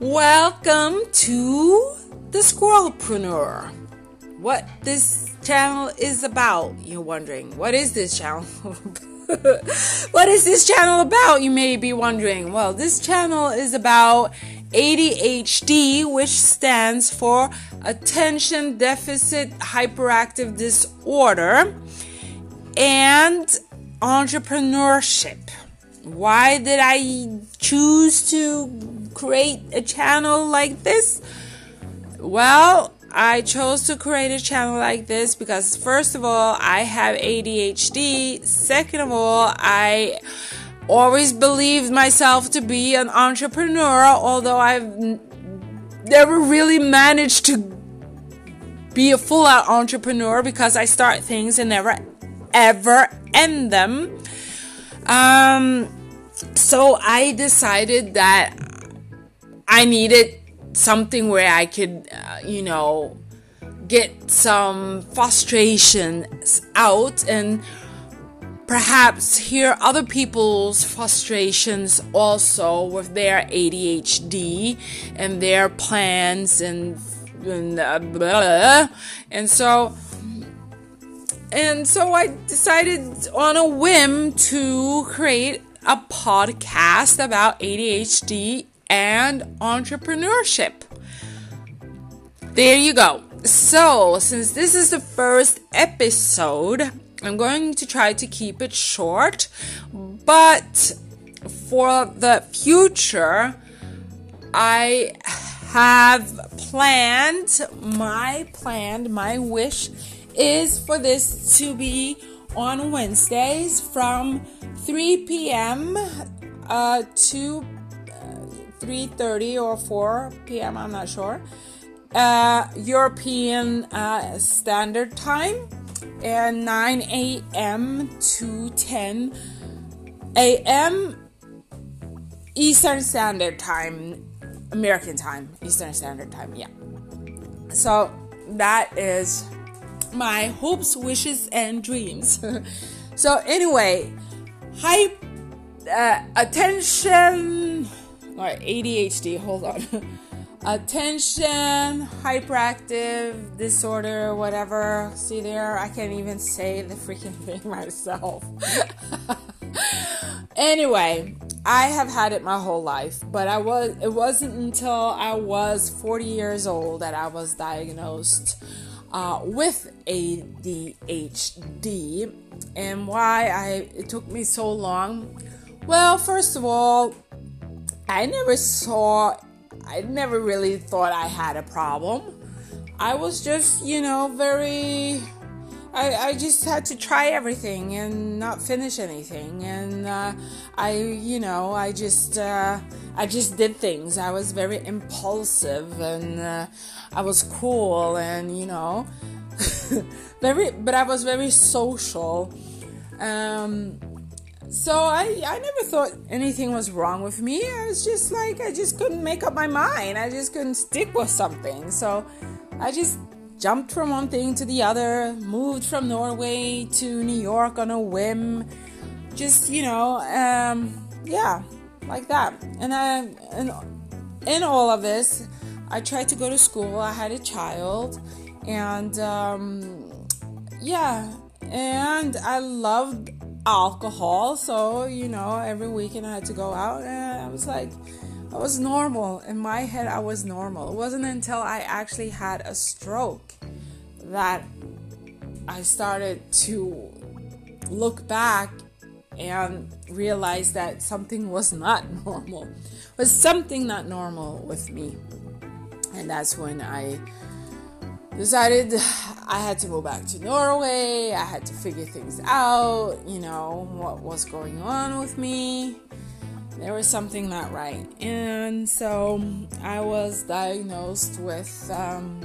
Welcome to the Squirrelpreneur. What this channel is about, you're wondering. What is this channel? what is this channel about? You may be wondering. Well, this channel is about ADHD, which stands for Attention Deficit Hyperactive Disorder, and entrepreneurship. Why did I choose to create a channel like this? Well, I chose to create a channel like this because, first of all, I have ADHD. Second of all, I always believed myself to be an entrepreneur, although I've never really managed to be a full out entrepreneur because I start things and never ever end them. Um, so I decided that I needed something where I could, uh, you know, get some frustrations out and perhaps hear other people's frustrations also with their ADHD and their plans and and uh, blah, and so and so I decided on a whim to create a podcast about ADHD and entrepreneurship. There you go. So, since this is the first episode, I'm going to try to keep it short, but for the future, I have planned my plan, my wish is for this to be on Wednesdays from 3 p.m. Uh, to 3:30 or 4 p.m. I'm not sure. Uh, European uh, Standard Time and 9 a.m. to 10 a.m. Eastern Standard Time, American Time, Eastern Standard Time. Yeah. So that is my hopes, wishes, and dreams. so anyway, hype, uh, attention or ADHD, hold on. Attention, hyperactive disorder, whatever. See there, I can't even say the freaking thing myself. anyway, I have had it my whole life, but I was it wasn't until I was 40 years old that I was diagnosed uh, with ADHD. And why I it took me so long? Well, first of all, I never saw, I never really thought I had a problem. I was just, you know, very. I, I just had to try everything and not finish anything. And uh, I, you know, I just. Uh, I just did things. I was very impulsive and uh, I was cool and you know, very. But I was very social. Um, so I, I never thought anything was wrong with me. I was just like, I just couldn't make up my mind. I just couldn't stick with something. So I just jumped from one thing to the other, moved from Norway to New York on a whim. Just, you know, um, yeah, like that. And I, and in all of this, I tried to go to school. I had a child. And, um, yeah, and I loved alcohol. So, you know, every weekend I had to go out and I was like, I was normal. In my head, I was normal. It wasn't until I actually had a stroke that I started to look back and realize that something was not normal. Was something not normal with me. And that's when I decided I had to go back to Norway. I had to figure things out, you know, what was going on with me. There was something not right. And so I was diagnosed with um,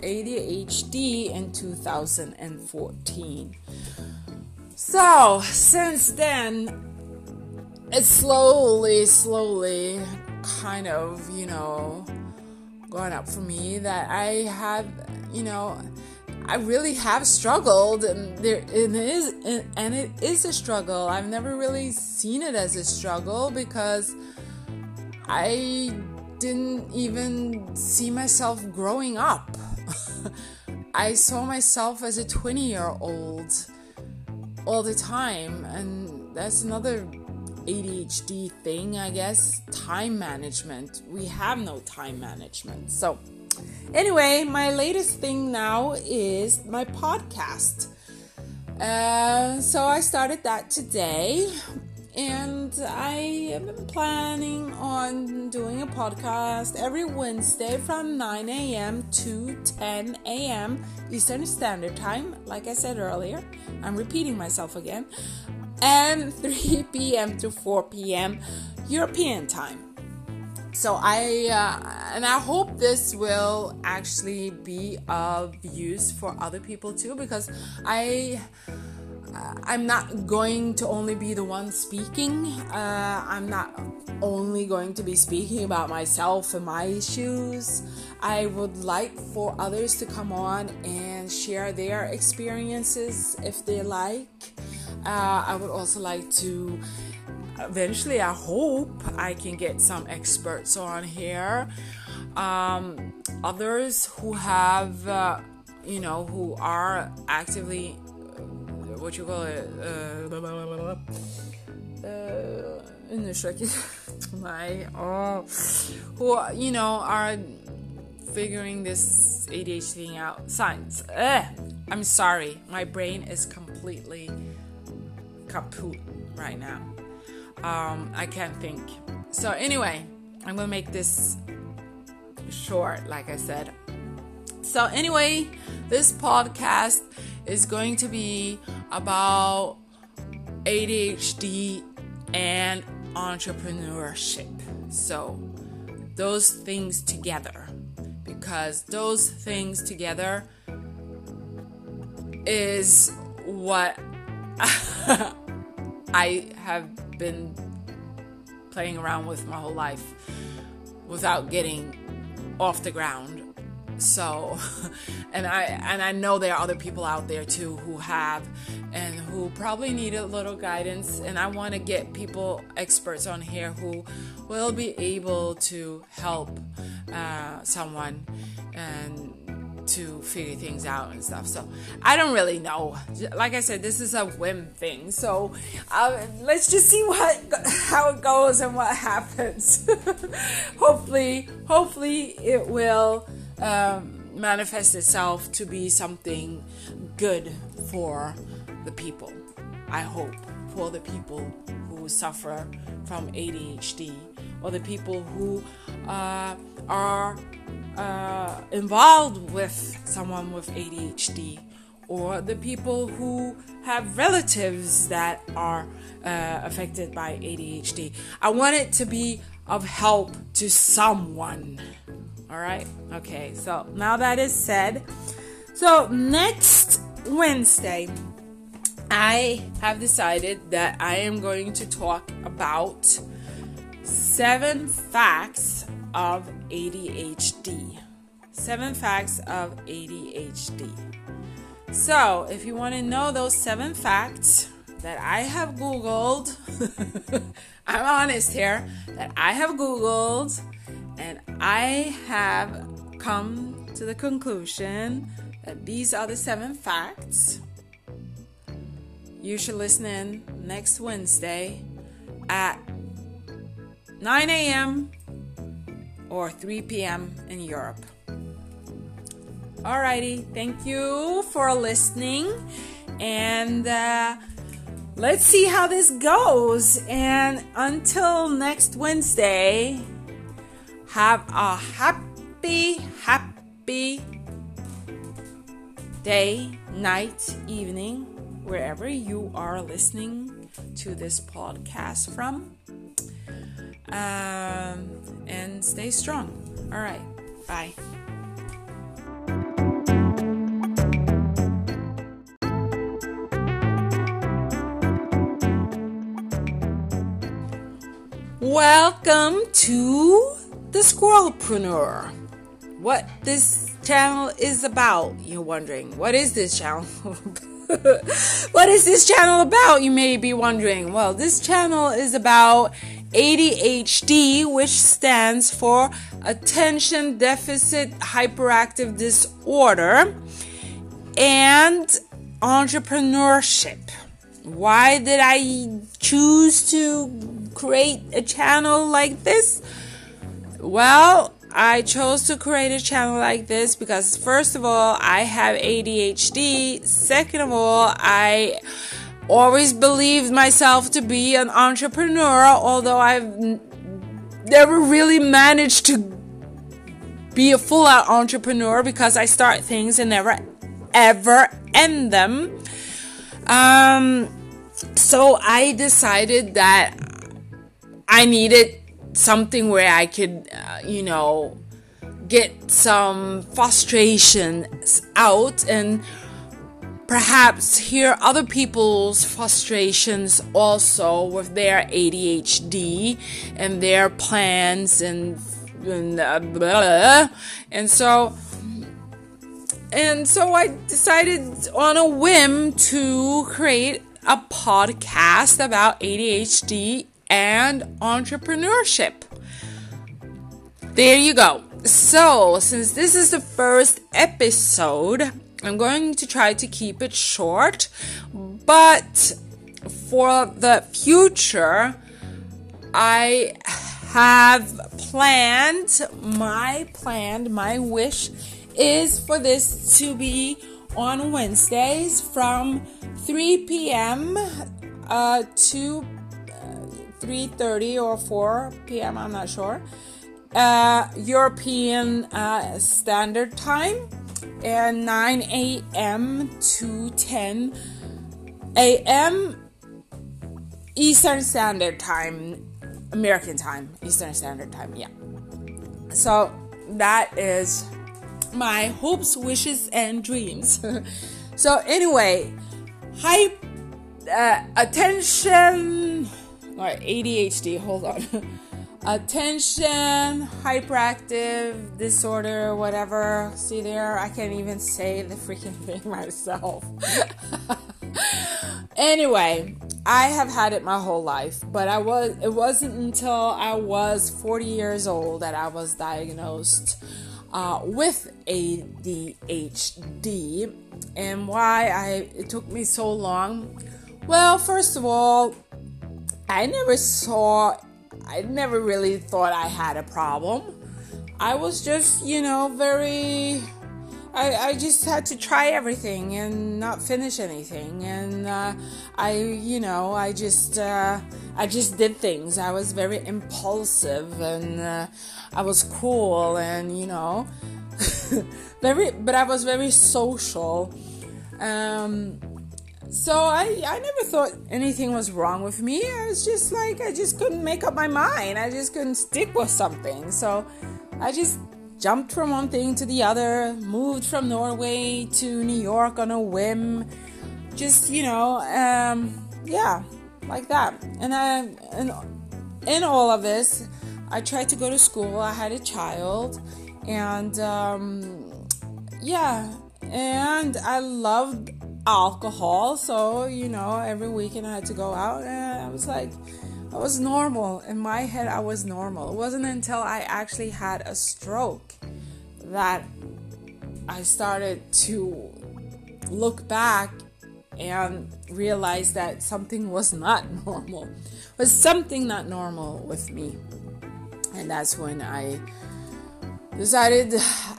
ADHD in 2014. So since then, it's slowly, slowly kind of, you know, gone up for me that I have you know, I really have struggled, and there it is, and it is a struggle. I've never really seen it as a struggle because I didn't even see myself growing up. I saw myself as a 20 year old all the time, and that's another ADHD thing, I guess. Time management. We have no time management. So, anyway, my latest thing now is my podcast. Uh, so, I started that today and I been planning on doing a podcast every Wednesday from 9 a.m. to 10 a.m. Eastern Standard Time, like I said earlier. I'm repeating myself again. And 3 p.m. to 4 p.m. European time. So I uh, and I hope this will actually be of use for other people too because I I'm not going to only be the one speaking. Uh, I'm not only going to be speaking about myself and my issues. I would like for others to come on and share their experiences if they like. Uh, I would also like to eventually, I hope I can get some experts on here. Um, others who have, uh, you know, who are actively what you call it uh, uh, undersöker my oh who you know are figuring this ADHD thing out science. I'm sorry my brain is completely kaput right now. Um, I can't think. So anyway I'm gonna make this short like I said. So anyway this podcast is going to be about ADHD and entrepreneurship. So, those things together, because those things together is what I have been playing around with my whole life without getting off the ground. So and i and i know there are other people out there too who have and who probably need a little guidance. And i want to get people experts on here who will be able to help uh, someone. And to figure things out and stuff. So I don't really know. Like I said, this is a whim thing. So uh, let's just see what how it goes and what happens. hopefully, hopefully it will um, manifest itself to be something good for the people. I hope for the people who suffer from ADHD or the people who uh, are uh, involved with someone with ADHD or the people who have relatives that are uh, affected by ADHD. I want it to be of help to someone. All right. Okay. So now that is said, so next Wednesday, I have decided that I am going to talk about seven facts of ADHD. Seven facts of ADHD. So, if you want to know those seven facts that I have Googled, I'm honest here, that I have Googled and I have come to the conclusion that these are the seven facts. You should listen in next Wednesday at 9 a.m. or 3 p.m. in Europe. Alrighty, thank you for listening, and uh, let's see how this goes. And until next Wednesday, have a happy, happy day, night, evening, wherever you are listening to this podcast from. Um, and stay strong. All right. Bye. Welcome to the Squirrelpreneur. What this channel is about, you're wondering. What is this channel? what is this channel about? You may be wondering. Well, this channel is about ADHD, which stands for Attention Deficit Hyperactive Disorder, and entrepreneurship. Why did I choose to create a channel like this? Well, I chose to create a channel like this because, first of all, I have ADHD. Second of all, I always believed myself to be an entrepreneur, although I've never really managed to be a full out entrepreneur because I start things and never ever end them. Um, so I decided that I needed something where I could, uh, you know, get some frustration out and perhaps hear other people's frustrations also with their ADHD and their plans and and, uh, blah. and so and so I decided on a whim to create a podcast about ADHD and entrepreneurship. There you go. So, since this is the first episode, I'm going to try to keep it short, but for the future, I have planned my planned my wish is for this to be on Wednesdays from 3 p.m. Uh, to 3:30 or 4 p.m. I'm not sure. Uh, European uh, Standard Time and 9 a.m. to 10 a.m. Eastern Standard Time, American Time, Eastern Standard Time. Yeah. So that is my hopes, wishes, and dreams. so anyway, hype, uh, attention, or ADHD. Hold on. attention hyperactive disorder whatever. See there i can't even say the freaking thing myself. Anyway i have had it my whole life but i was it wasn't until i was 40 years old that i was diagnosed uh, with adhd and why i it took me so long? Well first of all i never saw I never really thought I had a problem. I was just, you know, very. I, I just had to try everything and not finish anything. And uh, I, you know, I just. Uh, I just did things. I was very impulsive and uh, I was cool and, you know, very, but I was very social. Um, so I, I never thought anything was wrong with me. I was just like, I just couldn't make up my mind. I just couldn't stick with something. So I just jumped from one thing to the other, moved from Norway to New York on a whim. Just, you know, um, yeah, like that. And I, and in all of this, I tried to go to school. I had a child, and um, yeah, and I loved alcohol. So, you know, every weekend I had to go out and I was like, I was normal. In my head, I was normal. It wasn't until I actually had a stroke that I started to look back and realize that something was not normal. Was something not normal with me. And that's when I decided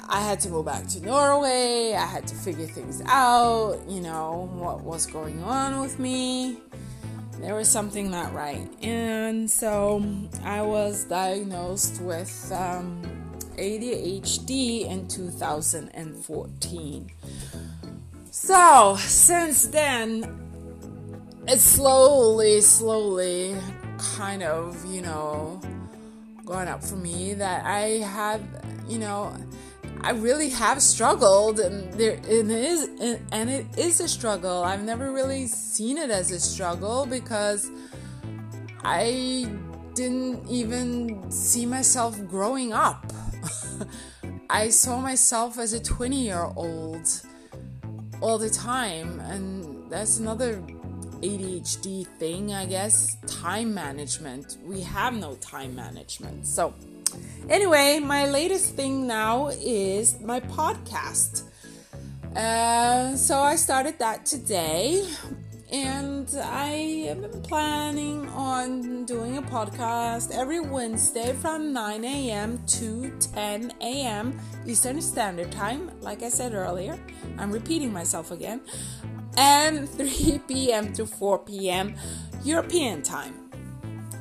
I had to go back to Norway. I had to figure things out, you know, what was going on with me. There was something not right. And so I was diagnosed with um, ADHD in 2014. So since then, it's slowly, slowly kind of, you know, gone up for me that I have you know, I really have struggled, and there it is, and it is a struggle. I've never really seen it as a struggle because I didn't even see myself growing up. I saw myself as a 20 year old all the time, and that's another ADHD thing, I guess. Time management. We have no time management. So, anyway, my latest thing now is my podcast. Uh, so, I started that today and I been planning on doing a podcast every Wednesday from 9 a.m. to 10 a.m. Eastern Standard Time. Like I said earlier, I'm repeating myself again, and 3 p.m. to 4 p.m. European time.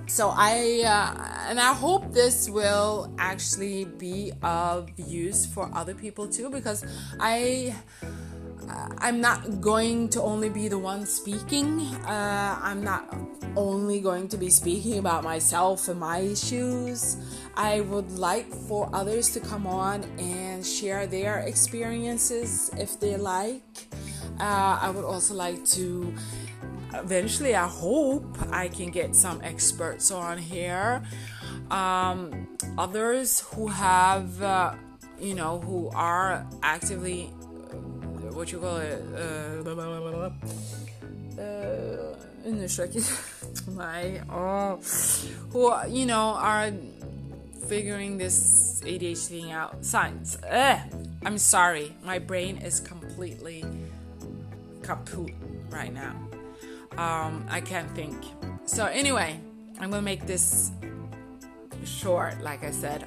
So I uh, and I hope this will actually be of use for other people too because I I'm not going to only be the one speaking. Uh, I'm not only going to be speaking about myself and my issues. I would like for others to come on and share their experiences if they like. Uh, I would also like to eventually, I hope I can get some experts on here. Um, others who have, uh, you know, who are actively what you call it uh, uh, undersöker my oh who you know are figuring this ADHD thing out. Science. Uh, I'm sorry. My brain is completely kaput right now. Um, I can't think. So anyway I'm gonna make this short like I said.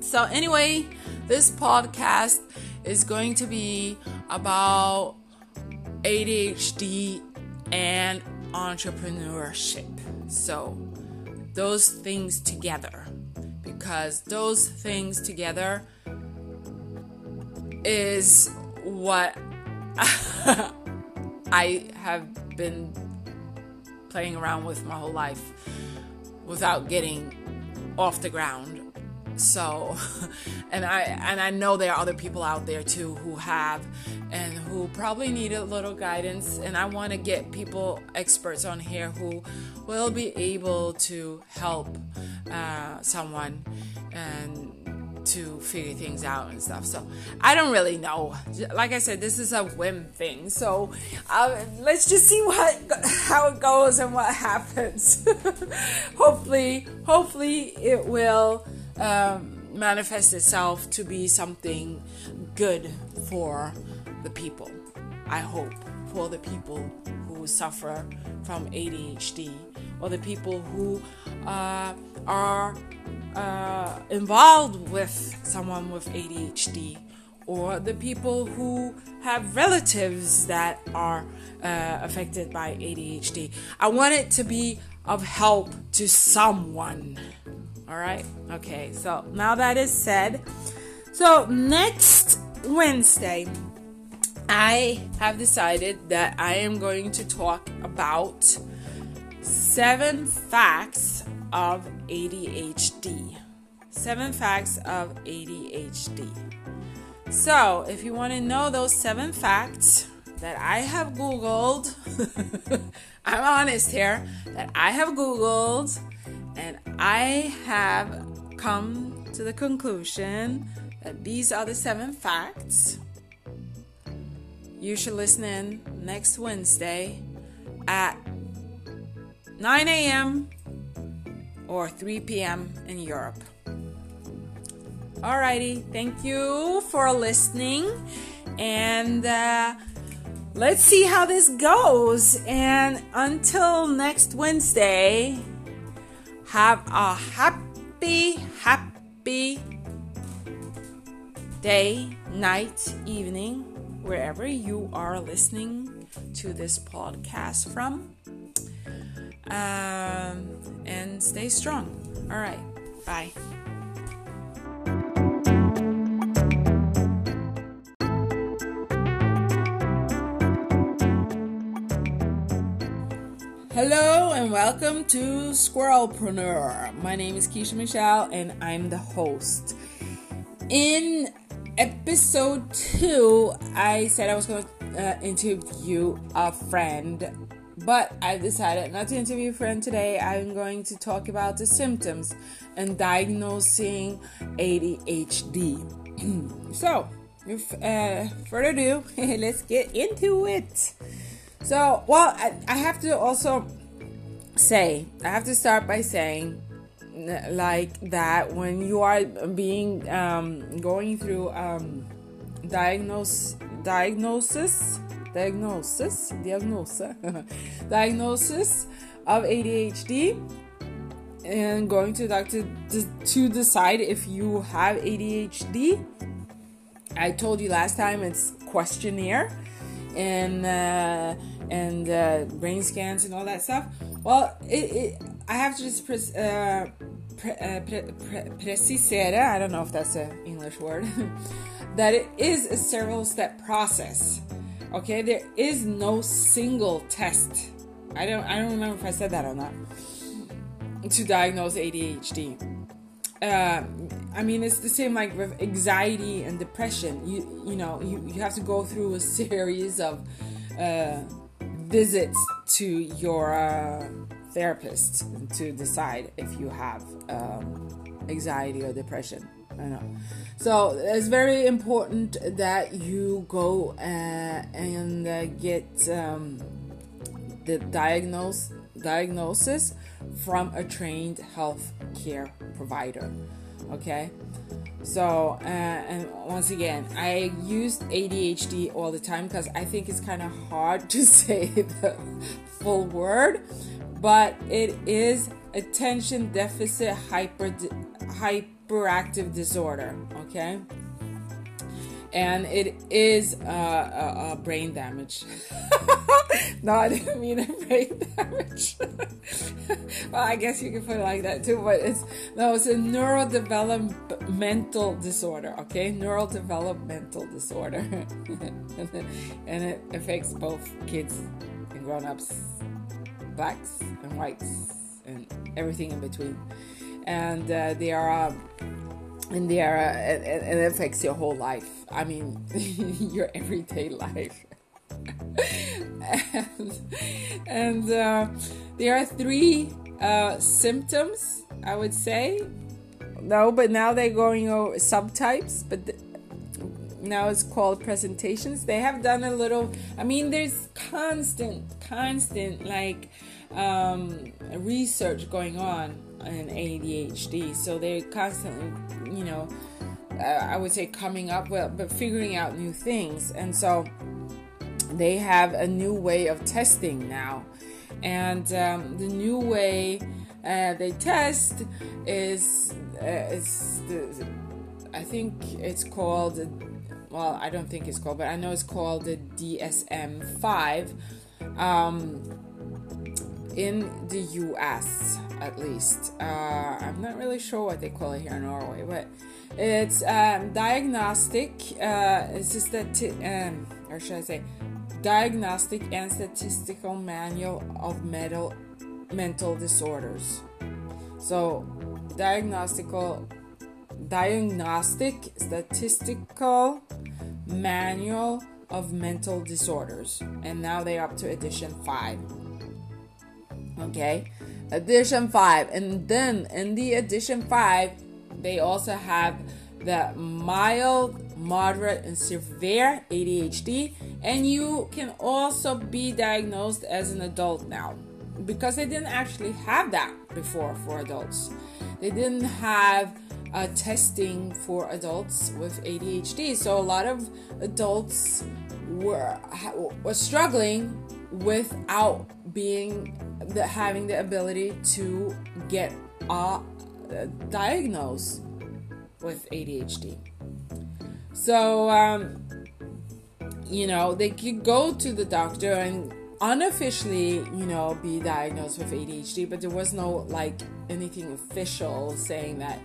So anyway this podcast is going to be about ADHD and entrepreneurship. So, those things together, because those things together is what I have been playing around with my whole life without getting off the ground so, and I and I know there are other people out there too who have and who probably need a little guidance. And I want to get people experts on here who will be able to help uh, someone and to figure things out and stuff. So I don't really know. Like I said, this is a whim thing. So uh, let's just see what how it goes and what happens. hopefully, hopefully it will um, manifest itself to be something good for the people. I hope for the people who suffer from ADHD or the people who uh, are uh, involved with someone with ADHD or the people who have relatives that are uh, affected by ADHD. I want it to be of help to someone. All right. Okay. So now that is said, so next Wednesday, I have decided that I am going to talk about seven facts of ADHD. Seven facts of ADHD. So, if you want to know those seven facts that I have Googled, I'm honest here, that I have Googled and I have come to the conclusion that these are the seven facts. You should listen in next Wednesday at 9 a.m. or 3 p.m. in Europe. Alrighty, thank you for listening, and uh, let's see how this goes. And until next Wednesday, have a happy, happy day, night, evening, wherever you are listening to this podcast from. Um, and stay strong. All right. Bye. Hello and welcome to Squirrelpreneur. My name is Keisha Michelle and I'm the host. In episode two, I said I was going to uh, interview a friend, but I've decided not to interview friend today. I'm going to talk about the symptoms and diagnosing ADHD. so, with uh, further ado, let's get into it. So, well, I, I have to also say, I have to start by saying, like that when you are being um, going through um, diagnose diagnosis diagnosis diagnosis diagnosis of ADHD and going to doctor to decide if you have ADHD. I told you last time it's questionnaire and uh, and uh, brain scans and all that stuff. Well, it, it I have to just pre- uh, pre- uh, pre- precisere, I don't know if that's an English word, that it is a several step process. Okay, there is no single test. I don't I don't remember if I said that or not. To diagnose ADHD. Uh, I mean, it's the same like with anxiety and depression. You you know you, you have to go through a series of uh, visits to your uh, therapist to decide if you have um, anxiety or depression. I know. So it's very important that you go uh, and uh, get um, the diagnose, diagnosis from a trained health care provider. Okay. So, uh, and once again, I use ADHD all the time because I think it's kind of hard to say the full word but it is attention deficit hyper hyper hyperactive disorder okay? And it is uh, a, a brain damage. No i didn't mean a brain damage. Well i guess you can put it like that too but it's no it's a neurodevelopmental disorder okay? Neurodevelopmental disorder. And it affects both kids and grown-ups blacks and whites and everything in between. And uh, they are, uh, and they are, uh, and, and, it affects your whole life. I mean, your everyday life. and, and uh, there are three uh, symptoms, I would say. No, but now they're going over subtypes, but. Now it's called presentations they have done a little i mean there's constant constant like um, research going on in adhd so they're constantly you know uh, i would say coming up with but figuring out new things. And so they have a new way of testing now. And um, the new way uh, they test is uh, is the, I think it's called well, I don't think it's called, but I know it's called the DSM 5 um, in the US at least. Uh, I'm not really sure what they call it here in Norway, but it's um, diagnostic, uh, it's just that, um, or should I say, diagnostic and statistical manual of mental mental disorders. So, diagnostical Diagnostic Statistical Manual of Mental Disorders. And now they're up to edition 5. Okay? Edition 5. And then in the edition 5, they also have the mild, moderate, and severe ADHD. And you can also be diagnosed as an adult now because they didn't actually have that before for adults. They didn't have uh, testing for adults with ADHD. So a lot of adults were were struggling without being the, having the ability to get uh, diagnosed with ADHD. So um, you know they could go to the doctor and unofficially, you know, be diagnosed with ADHD, but there was no like anything official saying that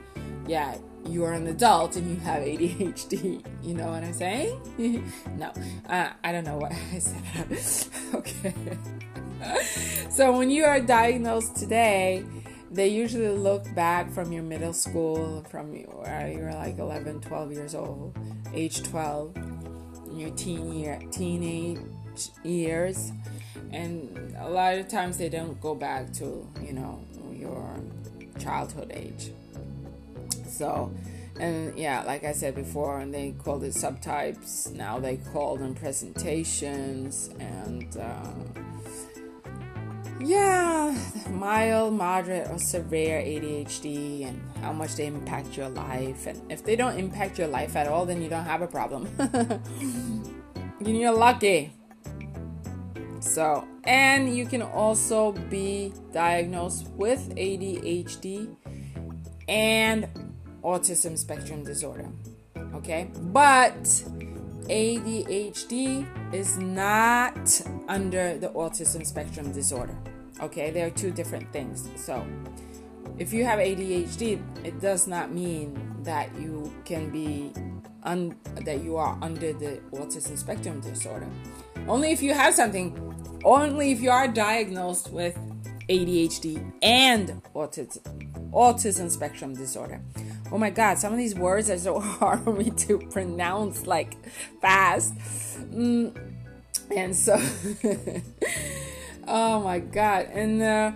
yeah, you are an adult and you have ADHD. You know what I'm saying? no, uh, I don't know what I said. okay. so when you are diagnosed today, they usually look back from your middle school, from where you're like 11, 12 years old, age 12, your teen year, teenage years, and a lot of times they don't go back to you know your childhood age. So and yeah, like I said before, and they called it subtypes. Now they call them presentations, and um, yeah, mild, moderate, or severe ADHD, and how much they impact your life. And if they don't impact your life at all, then you don't have a problem. You're lucky. So, and you can also be diagnosed with ADHD and autism spectrum disorder. Okay, but ADHD is not under the autism spectrum disorder. Okay, they are two different things. So, if you have ADHD, it does not mean that you can be un- that you are under the autism spectrum disorder. Only if you have something, only if you are diagnosed with ADHD and autism, autism spectrum disorder. Oh my god, some of these words are so hard for me to pronounce like fast. Mm, and so, oh my god, and uh,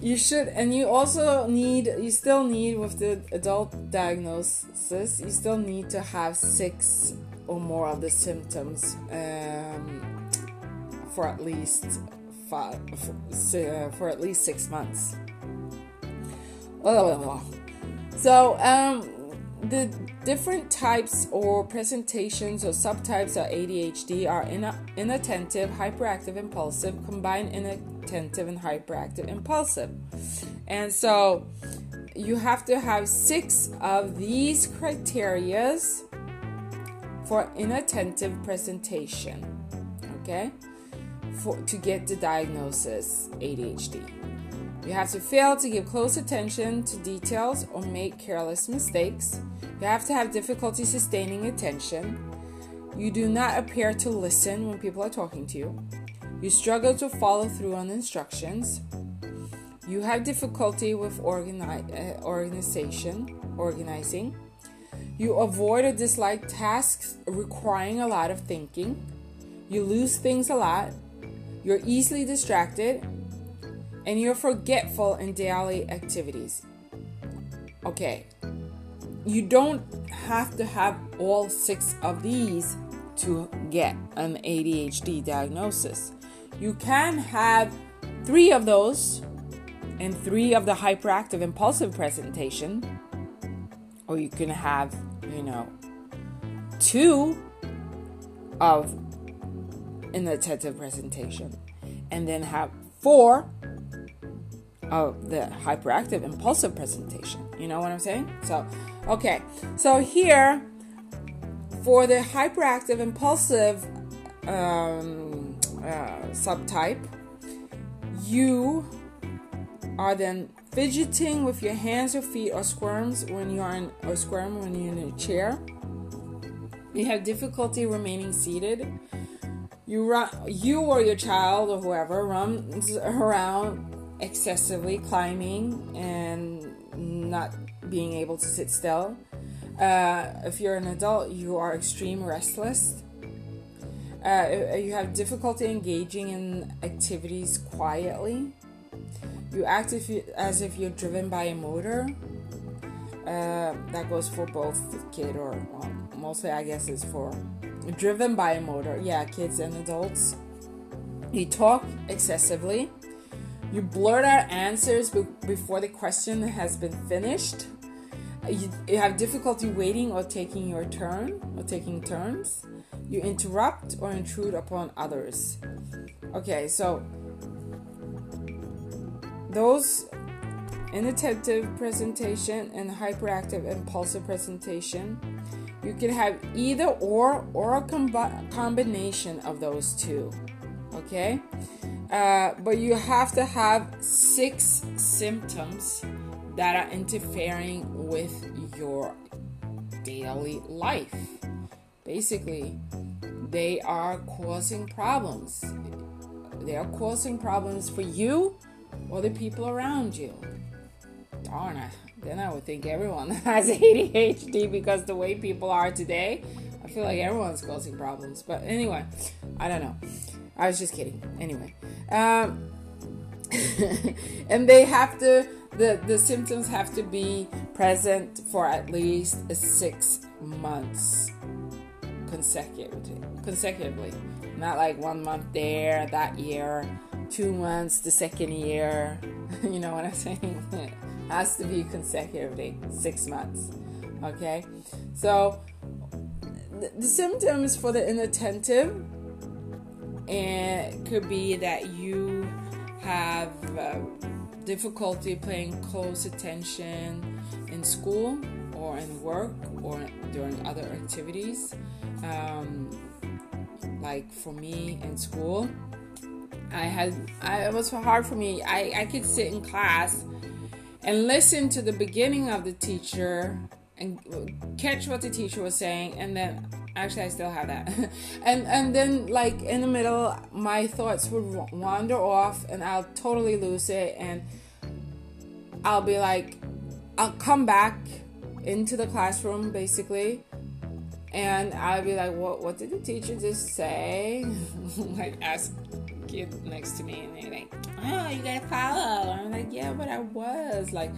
you should, and you also need, you still need with the adult diagnosis, you still need to have six or more of the symptoms um, for at least five, for, for at least six months. So, um, the different types or presentations or subtypes of ADHD are inattentive, hyperactive, impulsive, combined inattentive and hyperactive impulsive. And so you have to have six of these criterias for inattentive presentation. Okay? For to get the diagnosis ADHD. You have to fail to give close attention to details or make careless mistakes. You have to have difficulty sustaining attention. You do not appear to listen when people are talking to you. You struggle to follow through on instructions. You have difficulty with organi- uh, organization, organizing. You avoid or dislike tasks requiring a lot of thinking. You lose things a lot. You're easily distracted and you're forgetful in daily activities. Okay, you don't have to have all six of these to get an ADHD diagnosis. You can have three of those and three of the hyperactive impulsive presentation, or you can have, you know, two of inattentive presentation, and then have four of the hyperactive impulsive presentation. You know what I'm saying? So, okay. So here, for the hyperactive impulsive um, uh, subtype, you are then fidgeting with your hands or feet or squirms when you are in or squirm when you're in a chair. You have difficulty remaining seated. You run, you or your child or whoever runs around excessively climbing and not being able to sit still. Uh, if you're an adult, you are extreme restless. Uh, you have difficulty engaging in activities quietly. You act if you, as if you're driven by a motor. Uh, that goes for both kid or well, mostly, I guess, is for driven by a motor. Yeah, kids and adults. You talk excessively. You blurt out answers be- before the question has been finished. You, you have difficulty waiting or taking your turn or taking turns. You interrupt or intrude upon others. Okay, so those inattentive presentation and hyperactive impulsive presentation you can have either or or a com- combination of those two okay uh, but you have to have six symptoms that are interfering with your daily life. Basically, they are causing problems. They are causing problems for you or the people around you. Darn it. Then I would think everyone has ADHD because the way people are today, I feel like everyone's causing problems. But anyway, I don't know. I was just kidding. Anyway, um, and they have to the the symptoms have to be present for at least six months consecutively. Consecutively, not like one month there that year, two months the second year. you know what I'm saying? has to be consecutively six months. Okay, so the, the symptoms for the inattentive and could be that you have uh, difficulty paying close attention in school or in work or during other activities. Um, like for me in school, I had I, it was hard for me. I, I could sit in class and listen to the beginning of the teacher and catch what the teacher was saying and then actually I still have that. and and then like in the middle my thoughts would wander off and I'll totally lose it and I'll be like I'll come back into the classroom basically and I'll be like what what did the teacher just say? like ask kid next to me and they're like, "Oh, you gotta follow." I'm like, "Yeah, but I was like,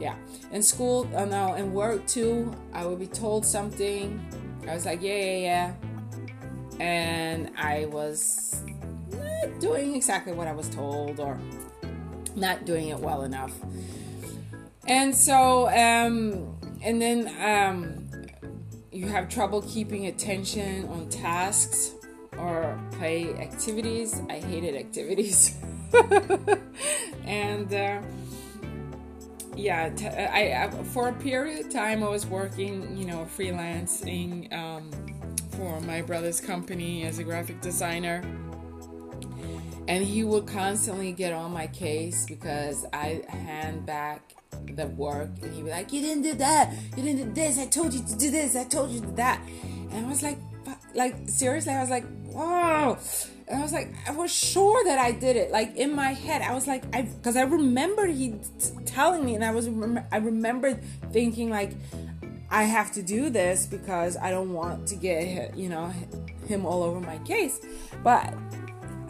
yeah." In school, oh no, in work too, I would be told something. I was like, "Yeah, yeah, yeah," and I was not doing exactly what I was told or not doing it well enough. And so, um, and then um, you have trouble keeping attention on tasks or play activities. I hated activities. and uh, yeah, t- I, I, for a period of time I was working, you know, freelancing um, for my brother's company as a graphic designer. And he would constantly get on my case because I hand back the work and he'd be like, You didn't do that, you didn't do this, I told you to do this, I told you to do that. And I was like, like seriously, I was like, wow. And I was like, I was sure that I did it. Like in my head, I was like, I because I remembered he t- telling me, and I was I remembered thinking like, I have to do this because I don't want to get you know him all over my case. But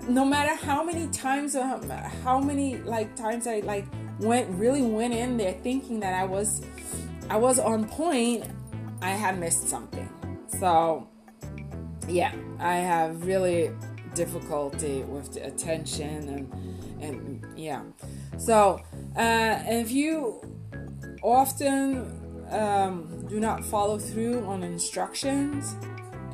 no matter how many times, um, how many like times I like went really went in there thinking that I was I was on point, I had missed something. So yeah, I have really difficulty with the attention and and yeah. So uh, if you often um, do not follow through on instructions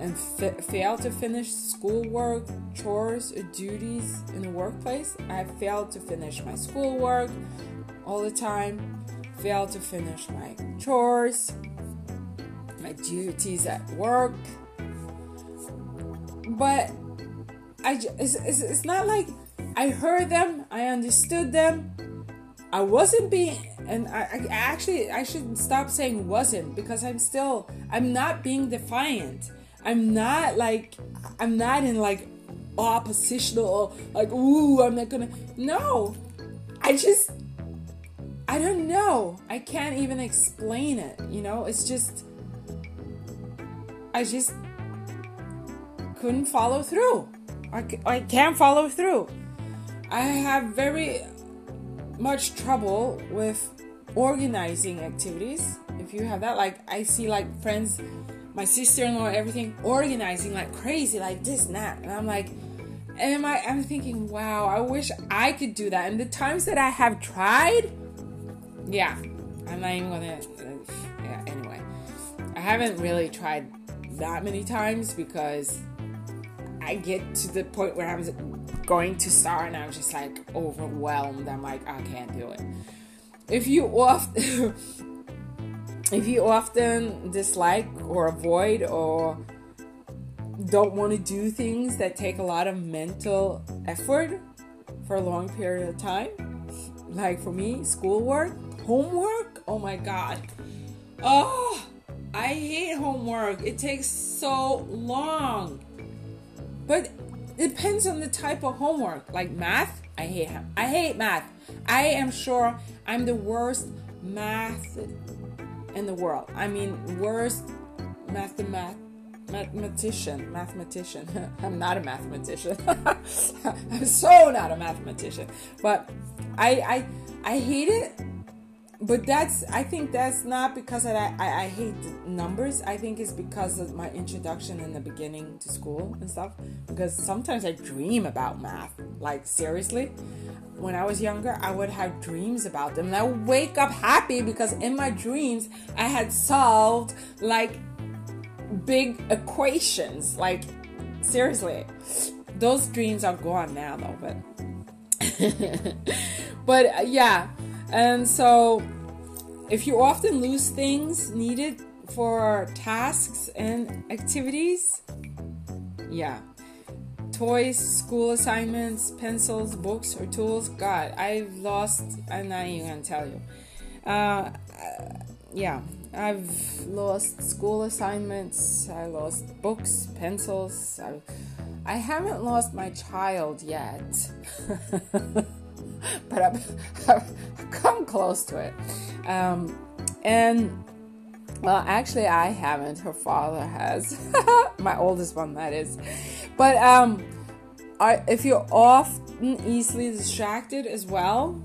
and fail to finish schoolwork, chores, or duties in the workplace, I failed to finish my schoolwork all the time, failed to finish my chores, my duties at work but I it's, it's, it's not like I heard them, I understood them. I wasn't being, and I, I actually I should stop saying wasn't because I'm still I'm not being defiant. I'm not like I'm not in like oppositional like ooh I'm not gonna no. I just I don't know. I can't even explain it. You know, it's just I just couldn't follow through. I, I can't follow through. I have very much trouble with organizing activities. If you have that, like I see like friends, my sister-in-law, everything organizing like crazy, like this and that, and I'm like, am I? I'm thinking, wow, I wish I could do that. And the times that I have tried, yeah, I'm not even gonna. Yeah, anyway, I haven't really tried that many times because I get to the point where I'm going to start and I'm just like overwhelmed. I'm like, I can't do it. If you often if you often dislike or avoid or don't want to do things that take a lot of mental effort for a long period of time, like for me, schoolwork, homework, oh my god. Oh, I hate homework. It takes so long. But it depends on the type of homework. Like math, I hate I hate math. I am sure I'm the worst math in the world. I mean, worst math math mathematician. Mathematician. I'm not a mathematician. I'm so not a mathematician. But I I I hate it. But that's I think that's not because I, I, I hate numbers. I think it's because of my introduction in the beginning to school and stuff. Because sometimes I dream about math. Like seriously, when I was younger, I would have dreams about them, and I would wake up happy because in my dreams I had solved like big equations. Like seriously, those dreams are gone now though. But but uh, yeah and so, if you often lose things needed for tasks and activities, yeah. Toys, school assignments, pencils, books, or tools. God, I've lost, I'm not even gonna tell you. Uh, yeah, I've lost school assignments, I lost books, pencils. I, I haven't lost my child yet. but I've, I've, come close to it. Um, and well, actually, I haven't. Her father has. My oldest one, that is. But um, if you're often easily distracted as well,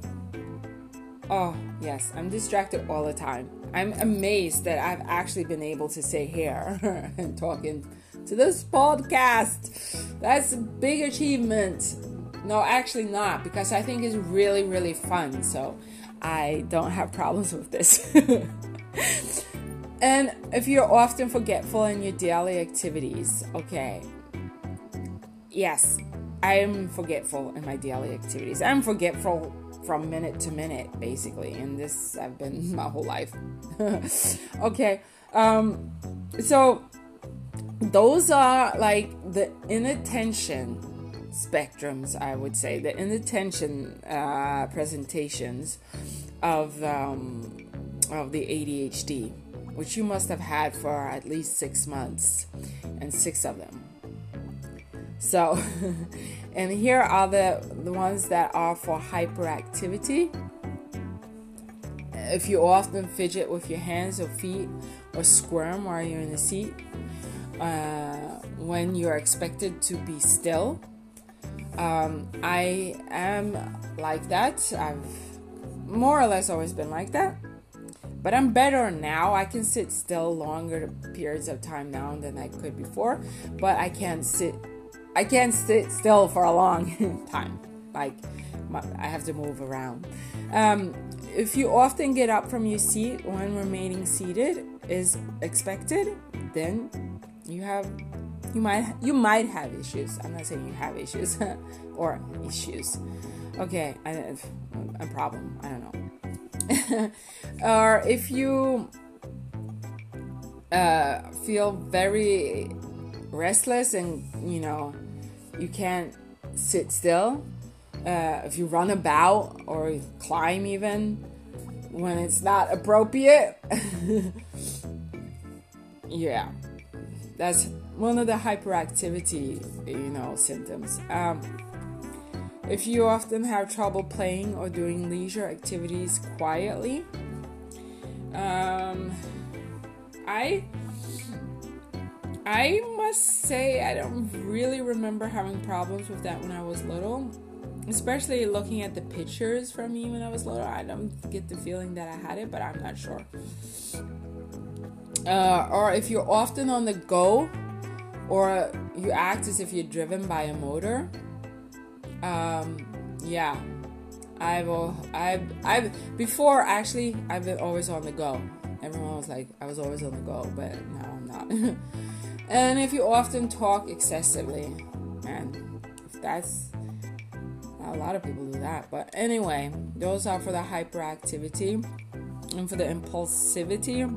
oh yes, I'm distracted all the time. I'm amazed that I've actually been able to stay here and talking to this podcast. That's a big achievement. No, actually not, because I think it's really, really fun. So I don't have problems with this. and if you're often forgetful in your daily activities, okay. Yes, I'm forgetful in my daily activities. I'm forgetful from minute to minute, basically. And this I've been my whole life. okay. Um, so those are like the inattention spectrums, I would say, the inattention uh, presentations of um, of the ADHD, which you must have had for at least six months, and six of them. So, and here are the the ones that are for hyperactivity. If you often fidget with your hands or feet or squirm while you're in the seat, uh, when you're expected to be still, um, I am like that. I've more or less always been like that. But I'm better now. I can sit still longer periods of time now than I could before. But I can't sit. I can't sit still for a long time. Like I have to move around. Um, if you often get up from your seat when remaining seated is expected, then you have you might you might have issues. I'm not saying you have issues or issues. Okay, I, a problem. I don't know. or if you uh, feel very restless and you know you can't sit still, uh, if you run about or climb even when it's not appropriate, yeah, that's one of the hyperactivity, you know, symptoms. Um, if you often have trouble playing or doing leisure activities quietly, um, I I must say I don't really remember having problems with that when I was little. Especially looking at the pictures from me when I was little, I don't get the feeling that I had it, but I'm not sure. Uh, or if you're often on the go, or you act as if you're driven by a motor. Um, yeah, I've I've I've before actually I've been always on the go. Everyone was like I was always on the go, but now I'm not. and if you often talk excessively, man, that's a lot of people do that. But anyway, those are for the hyperactivity and for the impulsivity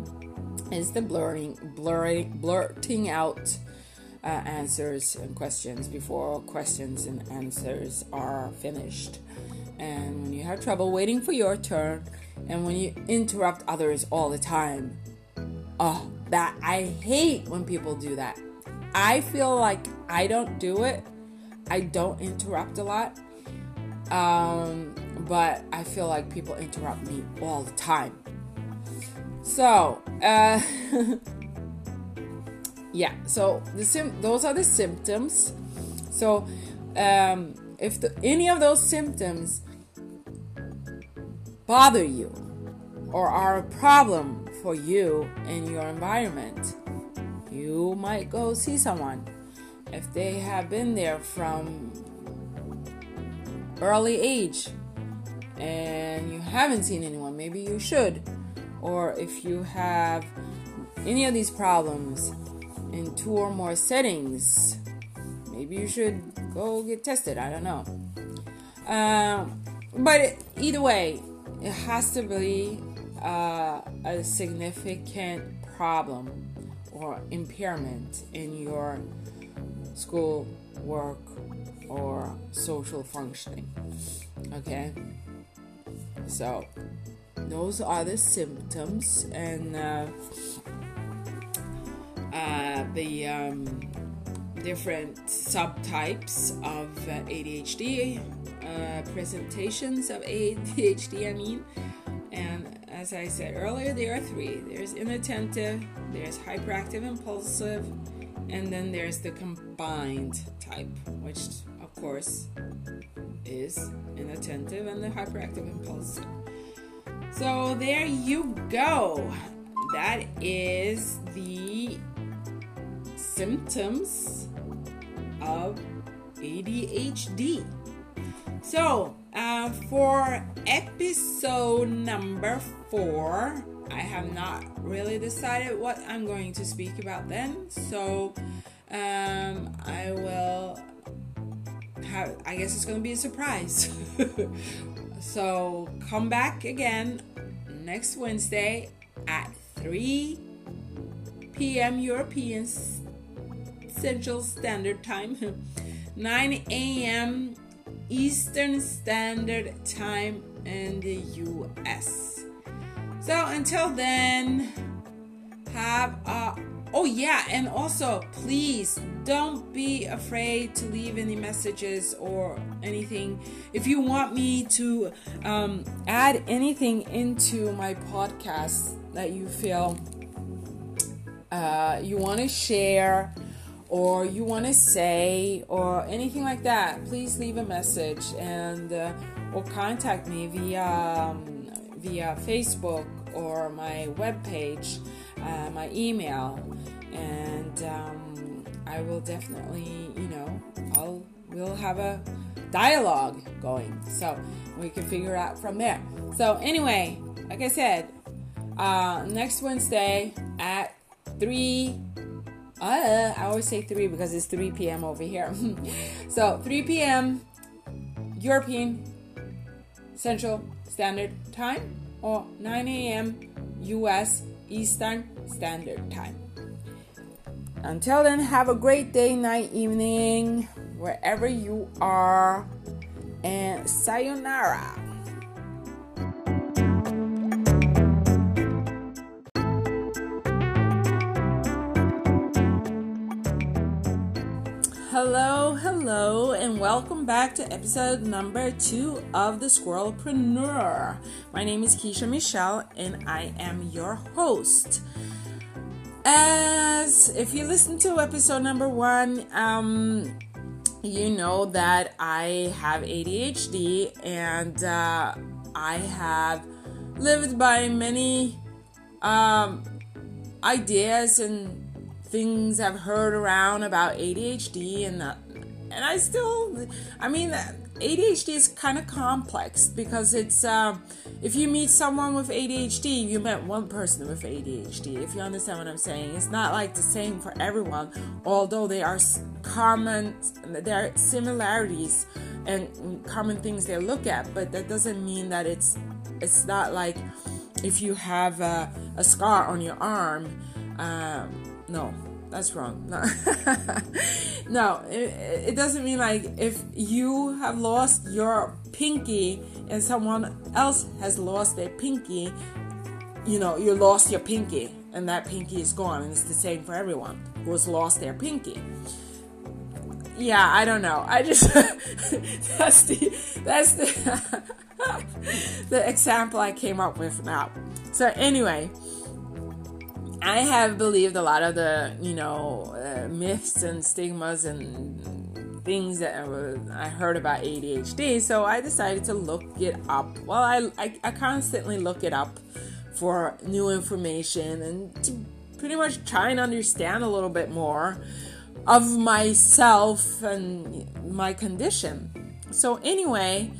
is the blurring blurring blurting out uh, answers and questions before questions and answers are finished. And when you have trouble waiting for your turn, and when you interrupt others all the time, oh, that I hate when people do that. I feel like I don't do it. I don't interrupt a lot. Um, but I feel like people interrupt me all the time. So, uh, yeah so the sim- those are the symptoms so um, if the, any of those symptoms bother you or are a problem for you in your environment, you might go see someone. If they have been there from early age and you haven't seen anyone, maybe you should. Or if you have any of these problems in two or more settings, maybe you should go get tested. I don't know. Um, but either way, it has to be uh, a significant problem or impairment in your school work or social functioning. Okay, so those are the symptoms and uh, uh, the um, different subtypes of uh, ADHD, uh, presentations of ADHD, I mean. And as I said earlier, there are three there's inattentive, there's hyperactive impulsive, and then there's the combined type, which of course is inattentive and the hyperactive impulsive. So there you go. That is the symptoms of ADHD. So, uh, for episode number four, I have not really decided what I'm going to speak about then. So, um, I will have, I guess it's going to be a surprise. so, come back again next Wednesday at 3 p.m. European Central Standard Time, 9 a.m. Eastern Standard Time in the US. So until then, have a Oh, yeah, and also please don't be afraid to leave any messages or anything. If you want me to um, add anything into my podcast that you feel uh, you want to share, or you want to say or anything like that, please leave a message and uh, or contact me via um, via Facebook or my webpage, uh, my email, and um, I will definitely, you know, I'll we'll have a dialogue going, so we can figure out from there. So anyway, like I said, uh, next Wednesday at three uh, I always say 3 because it's 3 p.m. over here. so 3 p.m. European Central Standard Time or 9 a.m. U.S. Eastern Standard Time. Until then, have a great day, night, evening, wherever you are, and sayonara. Hello, hello, and welcome back to episode number two of the Squirrelpreneur. My name is Keisha Michelle, and I am your host. As if you listen to episode number one, um, you know that I have ADHD and uh, I have lived by many um, ideas and things I've heard around about ADHD and uh, and I still I mean ADHD is kind of complex because it's uh, if you meet someone with ADHD, you met one person with ADHD. If you understand what I'm saying, it's not like the same for everyone. Although there are common, there are similarities and common things they look at, but that doesn't mean that it's it's not like if you have a, a scar on your arm. Um, no, that's wrong. No, no it, it doesn't mean like if you have lost your pinky and someone else has lost their pinky, you know, you lost your pinky and that pinky is gone, and it's the same for everyone who has lost their pinky. Yeah, I don't know. I just that's the that's the the example I came up with now. So anyway, I have believed a lot of the, you know, uh, myths and stigmas and things that I heard about ADHD, so I decided to look it up. Well, I, I, I constantly look it up for new information and to pretty much try and understand a little bit more of myself and my condition. So, anyway,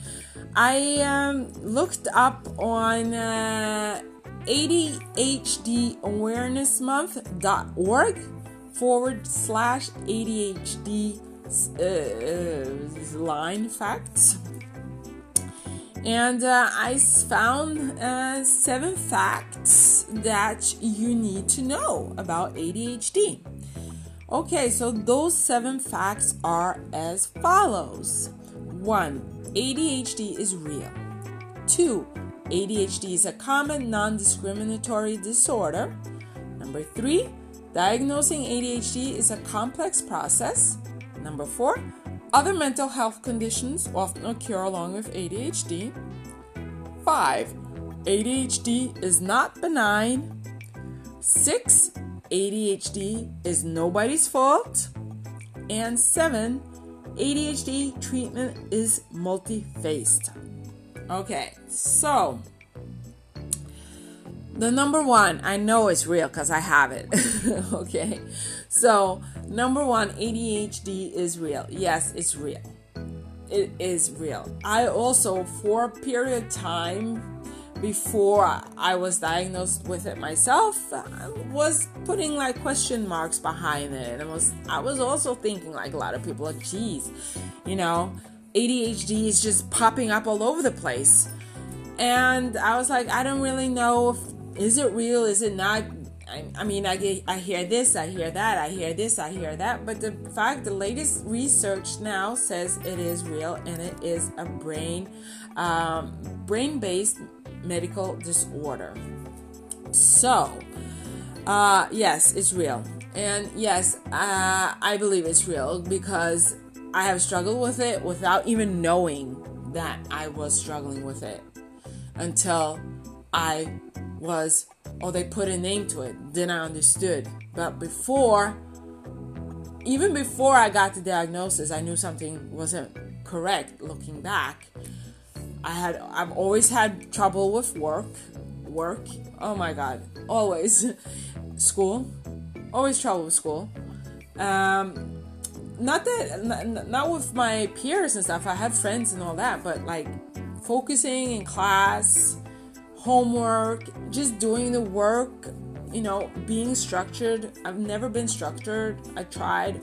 I um, looked up on uh, ADHDawarenessmonth.org forward slash ADHD uh, line facts. And uh, I found uh, seven facts that you need to know about ADHD. Okay, so those seven facts are as follows 1. ADHD is real. 2. ADHD is a common non discriminatory disorder. Number 3. Diagnosing ADHD is a complex process. Number 4. Other mental health conditions often occur along with ADHD. 5. ADHD is not benign. 6. ADHD is nobody's fault. And 7. ADHD treatment is multi faced. Okay, so the number one, I know it's real because I have it. okay, so number one, ADHD is real. Yes, it's real. It is real. I also, for a period of time, before I was diagnosed with it myself, I was putting like question marks behind it. And was I was also thinking like a lot of people, like, geez, you know, ADHD is just popping up all over the place. And I was like, I don't really know if is it real, is it not? I, I mean, I get, I hear this, I hear that, I hear this, I hear that. But the fact, the latest research now says it is real, and it is a brain, um, brain-based medical disorder. So, uh, yes, it's real. And yes, uh, I believe it's real because I have struggled with it without even knowing that I was struggling with it until I was, or they put a name to it. Then I understood. But before, even before I got the diagnosis, I knew something wasn't correct looking back. I had I've always had trouble with work. Work. Oh my god. Always. school. Always trouble with school. Um not that not, not with my peers and stuff. I have friends and all that, but like focusing in class, homework, just doing the work, you know, being structured. I've never been structured. I tried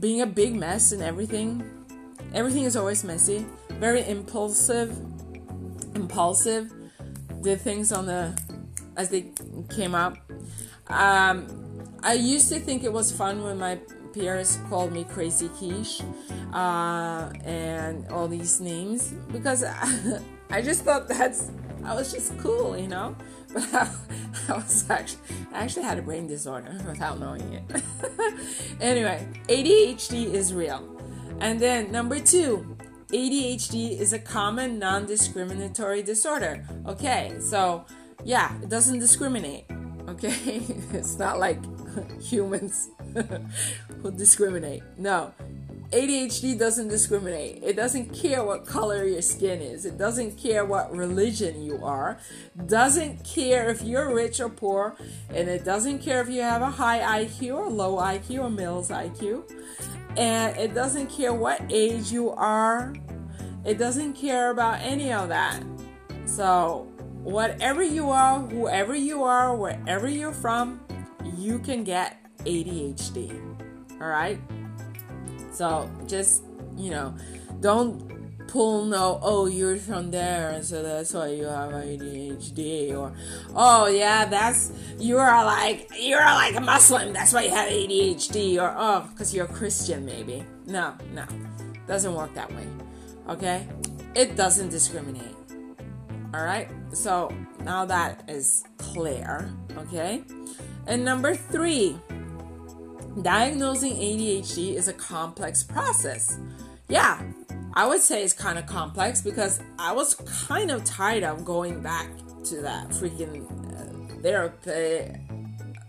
being a big mess and everything. Everything is always messy very impulsive, impulsive. Did things on the as they came up. Um, I used to think it was fun when my peers called me Crazy Quiche uh, and all these names because I, I just thought that's I was just cool, you know. But I, I was actually I actually had a brain disorder without knowing it. anyway, ADHD is real. And then number two, ADHD is a common non discriminatory disorder. Okay, so yeah, it doesn't discriminate. Okay, it's not like humans who discriminate. No, ADHD doesn't discriminate. It doesn't care what color your skin is. It doesn't care what religion you are. Doesn't care if you're rich or poor. And it doesn't care if you have a high IQ or low IQ or male's IQ and it doesn't care what age you are, it doesn't care about any of that. So, whatever you are, whoever you are, wherever you're from, you can get ADHD. All right? So, just, you know, don't pull no oh you're from there so that's why you have ADHD or oh yeah that's you are like you're like a Muslim that's why you have ADHD or oh because you're a Christian maybe no no doesn't work that way okay it doesn't discriminate all right so now that is clear okay and number three diagnosing ADHD is a complex process yeah I would say it's kind of complex because I was kind of tired of going back to that freaking uh, therapy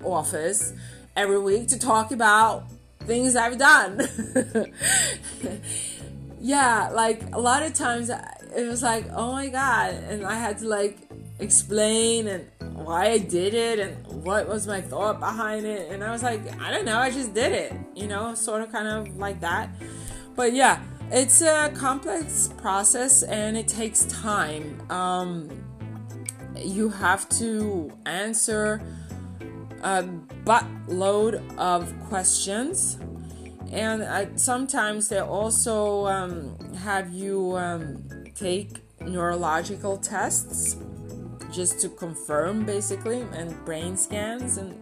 office every week to talk about things I've done. yeah, like a lot of times it was like, oh my god, and I had to like explain and why I did it and what was my thought behind it. And I was like, I don't know, I just did it, you know, sort of kind of like that. But yeah, it's a complex process and it takes time. Um, you have to answer a buttload of questions and uh, sometimes they also um, have you um, take neurological tests just to confirm basically and brain scans and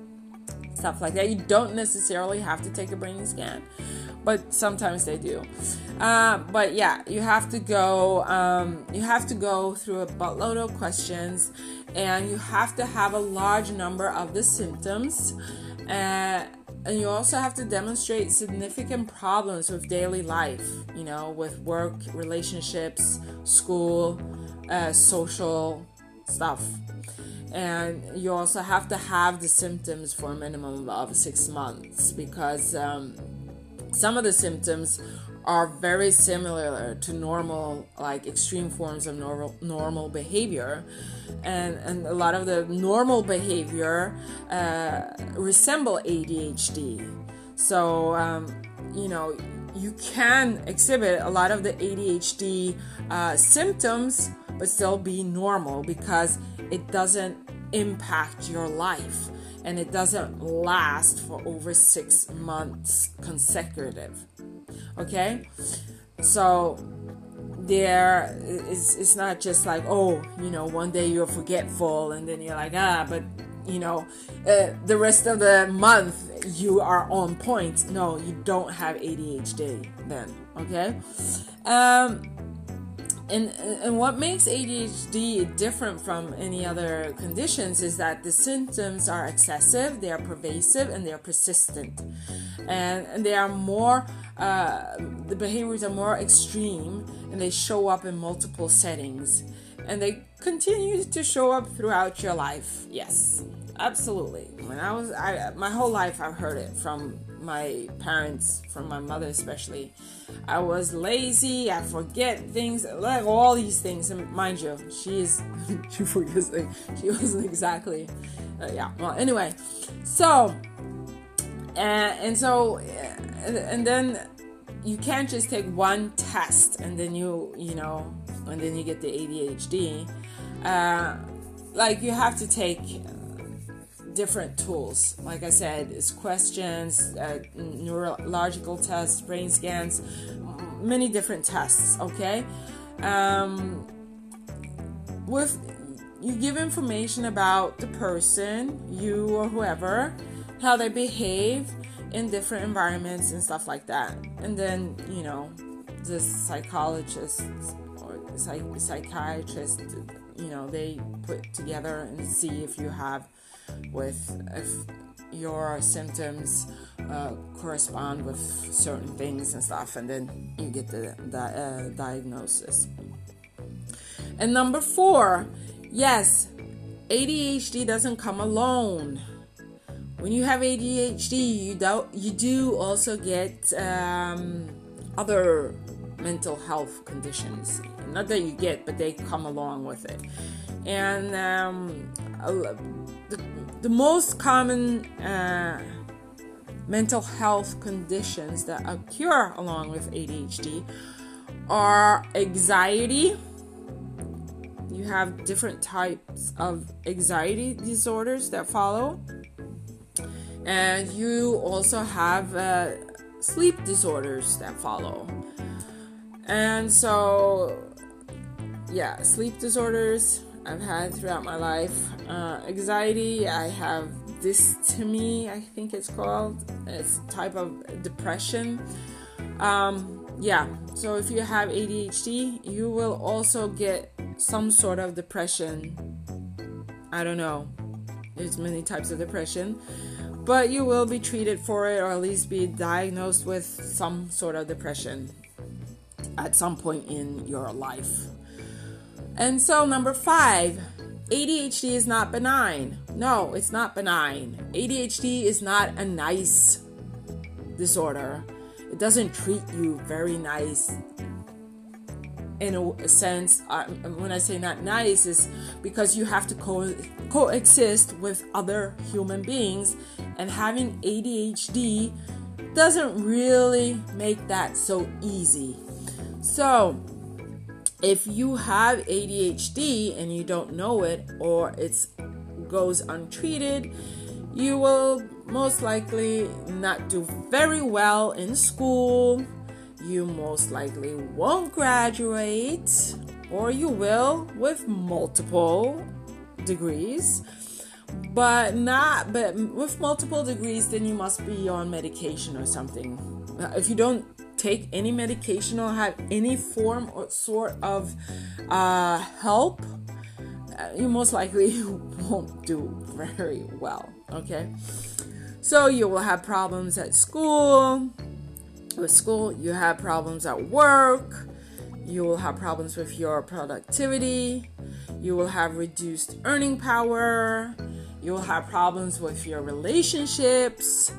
stuff like that. You don't necessarily have to take a brain scan but sometimes they do. Uh, but yeah you have to go um, you have to go through a buttload of questions and you have to have a large number of the symptoms uh, and you also have to demonstrate significant problems with daily life, you know, with work, relationships, school, uh, social stuff. And you also have to have the symptoms for a minimum of six months because um, some of the symptoms are very similar to normal, like extreme forms of normal normal behavior, and and a lot of the normal behavior uh, resemble ADHD. So um, you know you can exhibit a lot of the ADHD uh, symptoms, but still be normal because it doesn't impact your life. And it doesn't last for over six months consecutive. Okay? So there is it's not just like oh you know one day you're forgetful and then you're like ah but you know uh, the rest of the month you are on point. No you don't have adhd then. Okay? Um and and what makes ADHD different from any other conditions is that the symptoms are excessive, they are pervasive, and they are persistent, and, and they are more. Uh, the behaviors are more extreme, and they show up in multiple settings, and they continue to show up throughout your life. Yes, absolutely. When I was, I my whole life I've heard it from my parents, from my mother especially. I was lazy, I forget things, like all these things. And mind you, she is, she forgets things. She wasn't exactly, uh, yeah. Well, anyway, so, uh, and so, uh, and then you can't just take one test and then you, you know, and then you get the ADHD. Uh, like you have to take different tools. Like I said, it's questions, uh, neurological tests, brain scans, many different tests. Okay, um, with you give information about the person, you or whoever, how they behave in different environments and stuff like that, and then you know the psychologist or psych- psychiatrist you know they put together and see if you have with if your symptoms uh, correspond with certain things and stuff, and then you get the, the uh, diagnosis. And number four, yes, ADHD doesn't come alone. When you have ADHD, you do you do also get um, other mental health conditions. Not that you get, but they come along with it. And um, the, the most common uh, mental health conditions that occur along with ADHD are anxiety. You have different types of anxiety disorders that follow, and you also have uh, sleep disorders that follow. And so, yeah, sleep disorders I've had throughout my life. Uh, anxiety, I have dysthymia, I think it's called. It's a type of depression. Um, yeah, so if you have ADHD, you will also get some sort of depression. I don't know. There's many types of depression, but you will be treated for it or at least be diagnosed with some sort of depression at some point in your life. And so, number five, ADHD is not benign. No, it's not benign. ADHD is not a nice disorder. It doesn't treat you very nice. in a sense, when I say not nice, is because you have to co- coexist with other human beings, and having ADHD doesn't really make that so easy. So, if you have ADHD and you don't know it, or it goes untreated, you will most likely not do very well in school you most likely won't graduate, or you will with multiple degrees. But not, but with multiple degrees, then you must be on medication or something. If you don't take any medication or have any form or sort of uh, help, uh, you most likely won't do very well. Okay, so you will have problems at school. With school, you have problems at work, you will have problems with your productivity, you will have reduced earning power, you will have problems with your relationships,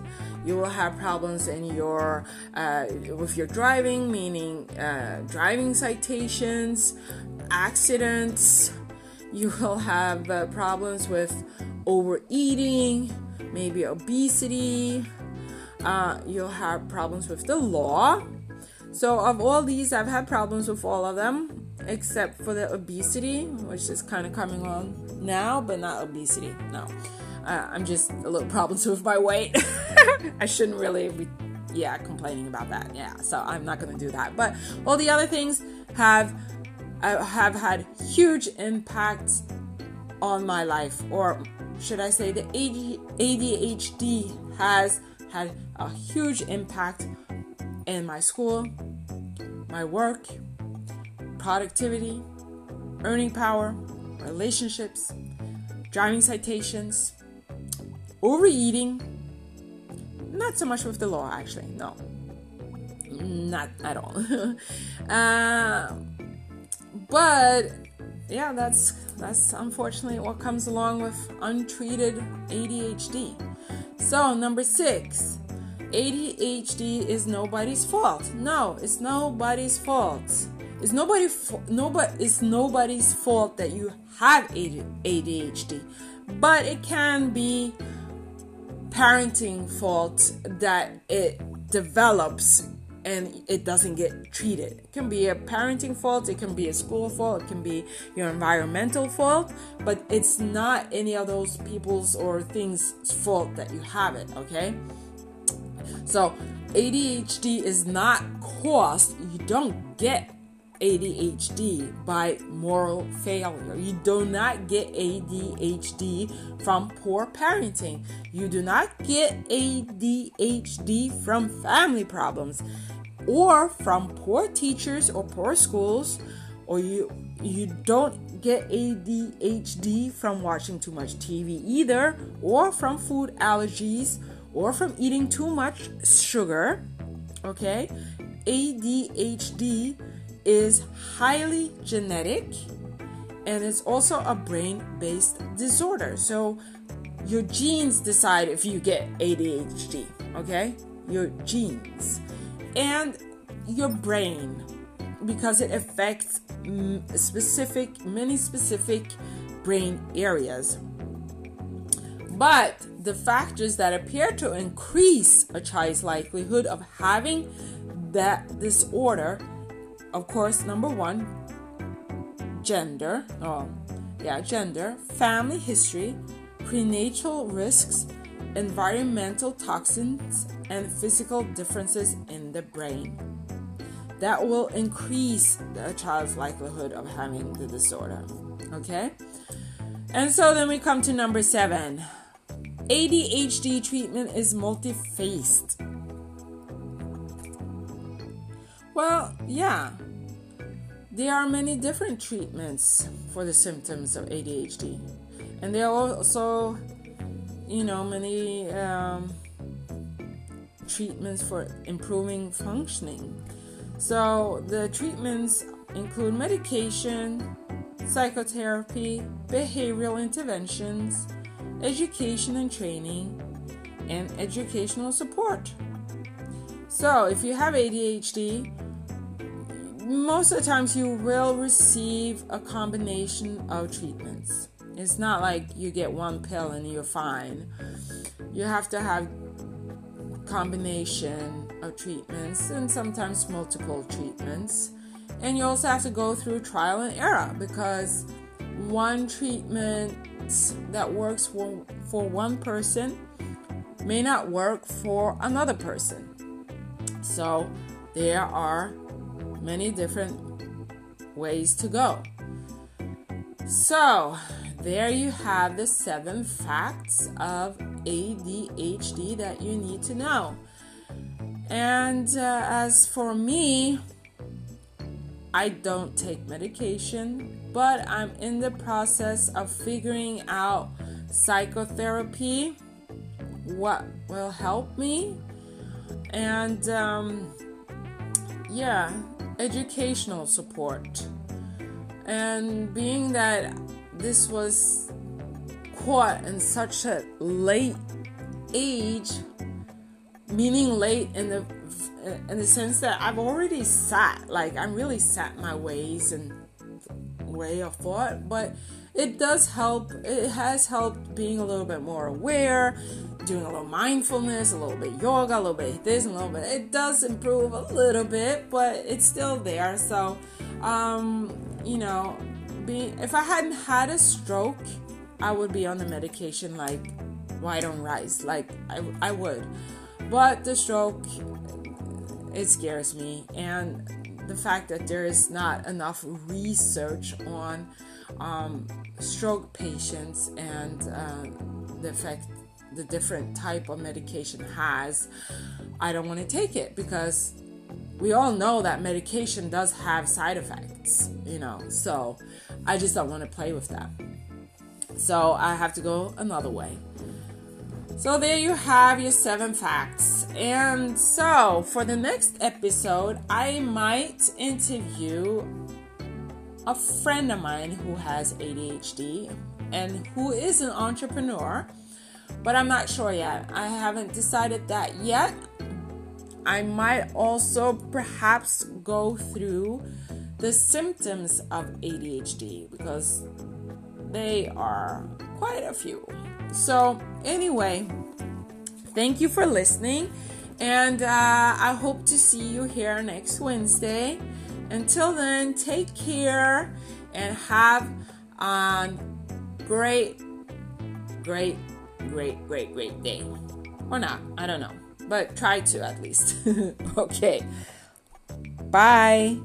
you will have problems in your uh, with your driving, meaning uh, driving citations, accidents. You will have uh, problems with overeating, maybe obesity, uh, you'll have problems with the law. So, of all these, I've had problems with all of them except for the obesity, which is kind of coming on now, but not obesity. No, I'm just a little problems with my weight. I shouldn't really be, yeah, complaining about that. Yeah, so I'm not gonna do that. But all the other things have uh, have had huge impacts on my life, or should I say, the ADHD has had a huge impact in my school, my work, productivity, earning power, relationships, driving citations, overeating. Not so much with the law, actually, no. Not at all. uh, but yeah, that's that's unfortunately what comes along with untreated ADHD. So, number six, ADHD is nobody's fault. No, it's nobody's fault. It's nobody nobody it's nobody's fault that you have ADHD. But it can be parenting fault that it develops and it doesn't get treated. It can be a parenting fault, it can be a school fault, it can be your environmental fault, but it's not any of those people's or things' fault that you have it, okay? So, ADHD is not caused, you don't get ADHD by moral failure. You do not get ADHD from poor parenting. You do not get ADHD from family problems or from poor teachers or poor schools or you you don't get ADHD from watching too much TV either or from food allergies or from eating too much sugar okay ADHD is highly genetic and it's also a brain based disorder. So your genes decide if you get ADHD okay? Your genes. And your brain because it affects specific many specific brain areas. But the factors that appear to increase a child's likelihood of having that disorder of course number one gender oh yeah gender family history prenatal risks environmental toxins and physical differences in the brain. That will increase the child's likelihood of having the disorder. Okay? And so then we come to number seven ADHD treatment is multi Well, yeah. There are many different treatments for the symptoms of ADHD. And there are also, you know, many um, treatments for improving functioning. So, the treatments include medication, psychotherapy, behavioral interventions, education and training, and educational support. So, if you have ADHD, most of the times you will receive a combination of treatments. It's not like you get one pill and you're fine. You have to have combination of treatments and sometimes multiple treatments. And you also have to go through trial and error because one treatment that works for, one person may not work for another person. So there are many different ways to go. So, there you have the seven facts of ADHD that you need to know. And uh, as for me, I don't take medication, but I'm in the process of figuring out psychotherapy, what will help me, and um, yeah, educational support. And being that this was caught in such a late age, meaning late in the in the sense that I've already sat, like I'm really sat my ways and way of thought, but it does help. It has helped being a little bit more aware, doing a little mindfulness, a little bit yoga, a little bit this, a little bit. It does improve a little bit, but it's still there. So, um, you know, being if I hadn't had a stroke, I would be on the medication like white on rice, like I, I would. But the stroke, it scares me, and the fact that there is not enough research on um, stroke patients and uh, the effect the different type of medication has, I don't want to take it because we all know that medication does have side effects, you know. So I just don't want to play with that. So I have to go another way. So there you have your seven facts. And so for the next episode, I might interview a friend of mine who has ADHD and who is an entrepreneur but I'm not sure yet. I haven't decided that yet. I might also perhaps go through the symptoms of ADHD because they are quite a few. So, anyway, thank you for listening, and uh, I hope to see you here next Wednesday. Until then, take care and have a great, great great, great, great day. Or not, I don't know. But try to at least. okay. Bye.